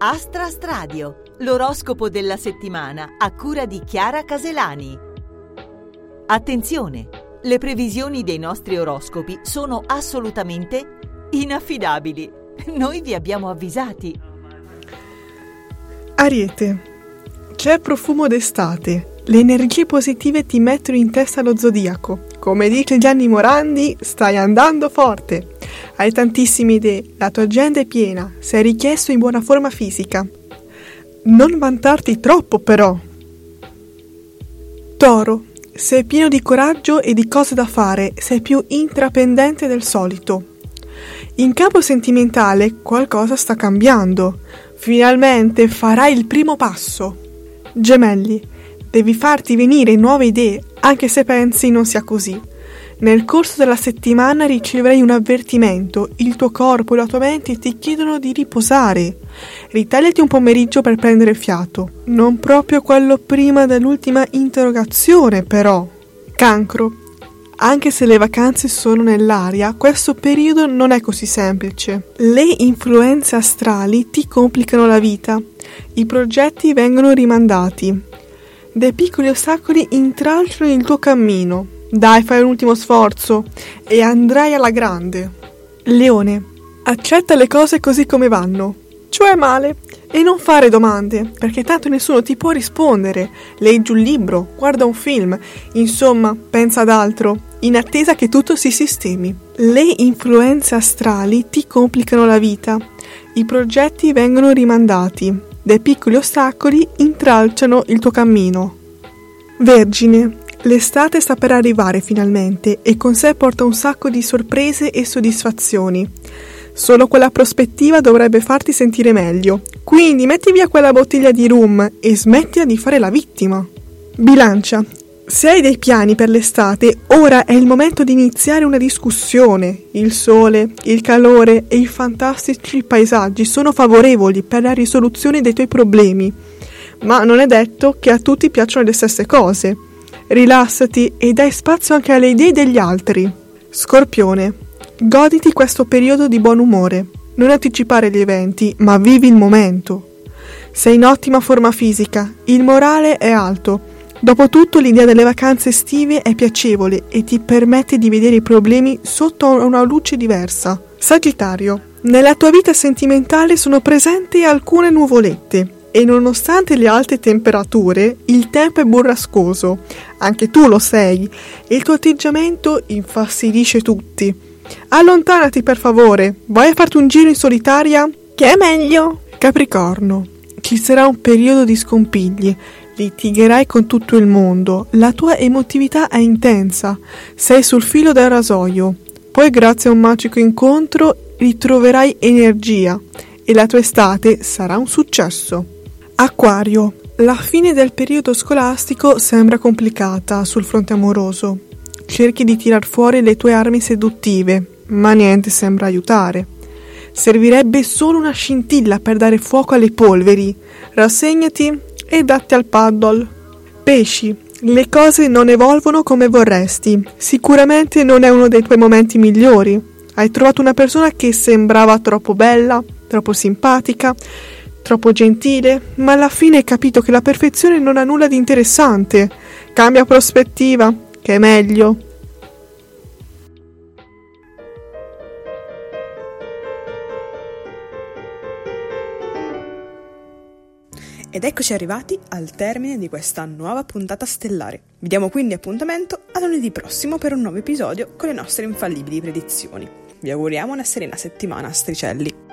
Astra Stradio, l'oroscopo della settimana a cura di Chiara Caselani. Attenzione! Le previsioni dei nostri oroscopi sono assolutamente inaffidabili. Noi vi abbiamo avvisati. Ariete. C'è profumo d'estate. Le energie positive ti mettono in testa lo zodiaco. Come dice Gianni Morandi, stai andando forte. Hai tantissime idee, la tua agenda è piena, sei richiesto in buona forma fisica. Non vantarti troppo però. Toro, sei pieno di coraggio e di cose da fare, sei più intraprendente del solito. In campo sentimentale qualcosa sta cambiando. Finalmente farai il primo passo. Gemelli, devi farti venire nuove idee, anche se pensi non sia così. Nel corso della settimana riceverai un avvertimento, il tuo corpo e la tua mente ti chiedono di riposare. Ritagliati un pomeriggio per prendere fiato, non proprio quello prima dell'ultima interrogazione, però. Cancro. Anche se le vacanze sono nell'aria, questo periodo non è così semplice. Le influenze astrali ti complicano la vita, i progetti vengono rimandati. Dei piccoli ostacoli intralciano il tuo cammino, dai, fai un ultimo sforzo e andrai alla grande. Leone, accetta le cose così come vanno, cioè male, e non fare domande, perché tanto nessuno ti può rispondere. Leggi un libro, guarda un film, insomma, pensa ad altro, in attesa che tutto si sistemi. Le influenze astrali ti complicano la vita, i progetti vengono rimandati, dei piccoli ostacoli intralciano il tuo cammino. Vergine, L'estate sta per arrivare finalmente e con sé porta un sacco di sorprese e soddisfazioni. Solo quella prospettiva dovrebbe farti sentire meglio. Quindi metti via quella bottiglia di rum e smettila di fare la vittima. Bilancia. Se hai dei piani per l'estate, ora è il momento di iniziare una discussione. Il sole, il calore e i fantastici paesaggi sono favorevoli per la risoluzione dei tuoi problemi. Ma non è detto che a tutti piacciono le stesse cose rilassati e dai spazio anche alle idee degli altri. Scorpione, goditi questo periodo di buon umore. Non anticipare gli eventi, ma vivi il momento. Sei in ottima forma fisica, il morale è alto. Dopotutto l'idea delle vacanze estive è piacevole e ti permette di vedere i problemi sotto una luce diversa. Sagittario, nella tua vita sentimentale sono presenti alcune nuvolette e nonostante le alte temperature, il tempo è burrascoso. Anche tu lo sei e il tuo atteggiamento infastidisce tutti. Allontanati per favore, vai a farti un giro in solitaria? Che è meglio? Capricorno, ci sarà un periodo di scompigli. Litigherai con tutto il mondo, la tua emotività è intensa, sei sul filo del rasoio. Poi, grazie a un magico incontro, ritroverai energia e la tua estate sarà un successo. Acquario. La fine del periodo scolastico sembra complicata sul fronte amoroso. Cerchi di tirar fuori le tue armi seduttive, ma niente sembra aiutare. Servirebbe solo una scintilla per dare fuoco alle polveri. Rassegnati e datti al paddle. Pesci. Le cose non evolvono come vorresti. Sicuramente non è uno dei tuoi momenti migliori. Hai trovato una persona che sembrava troppo bella, troppo simpatica troppo gentile, ma alla fine hai capito che la perfezione non ha nulla di interessante. Cambia prospettiva, che è meglio. Ed eccoci arrivati al termine di questa nuova puntata stellare. Vi diamo quindi appuntamento a lunedì prossimo per un nuovo episodio con le nostre infallibili predizioni. Vi auguriamo una serena settimana, stricelli.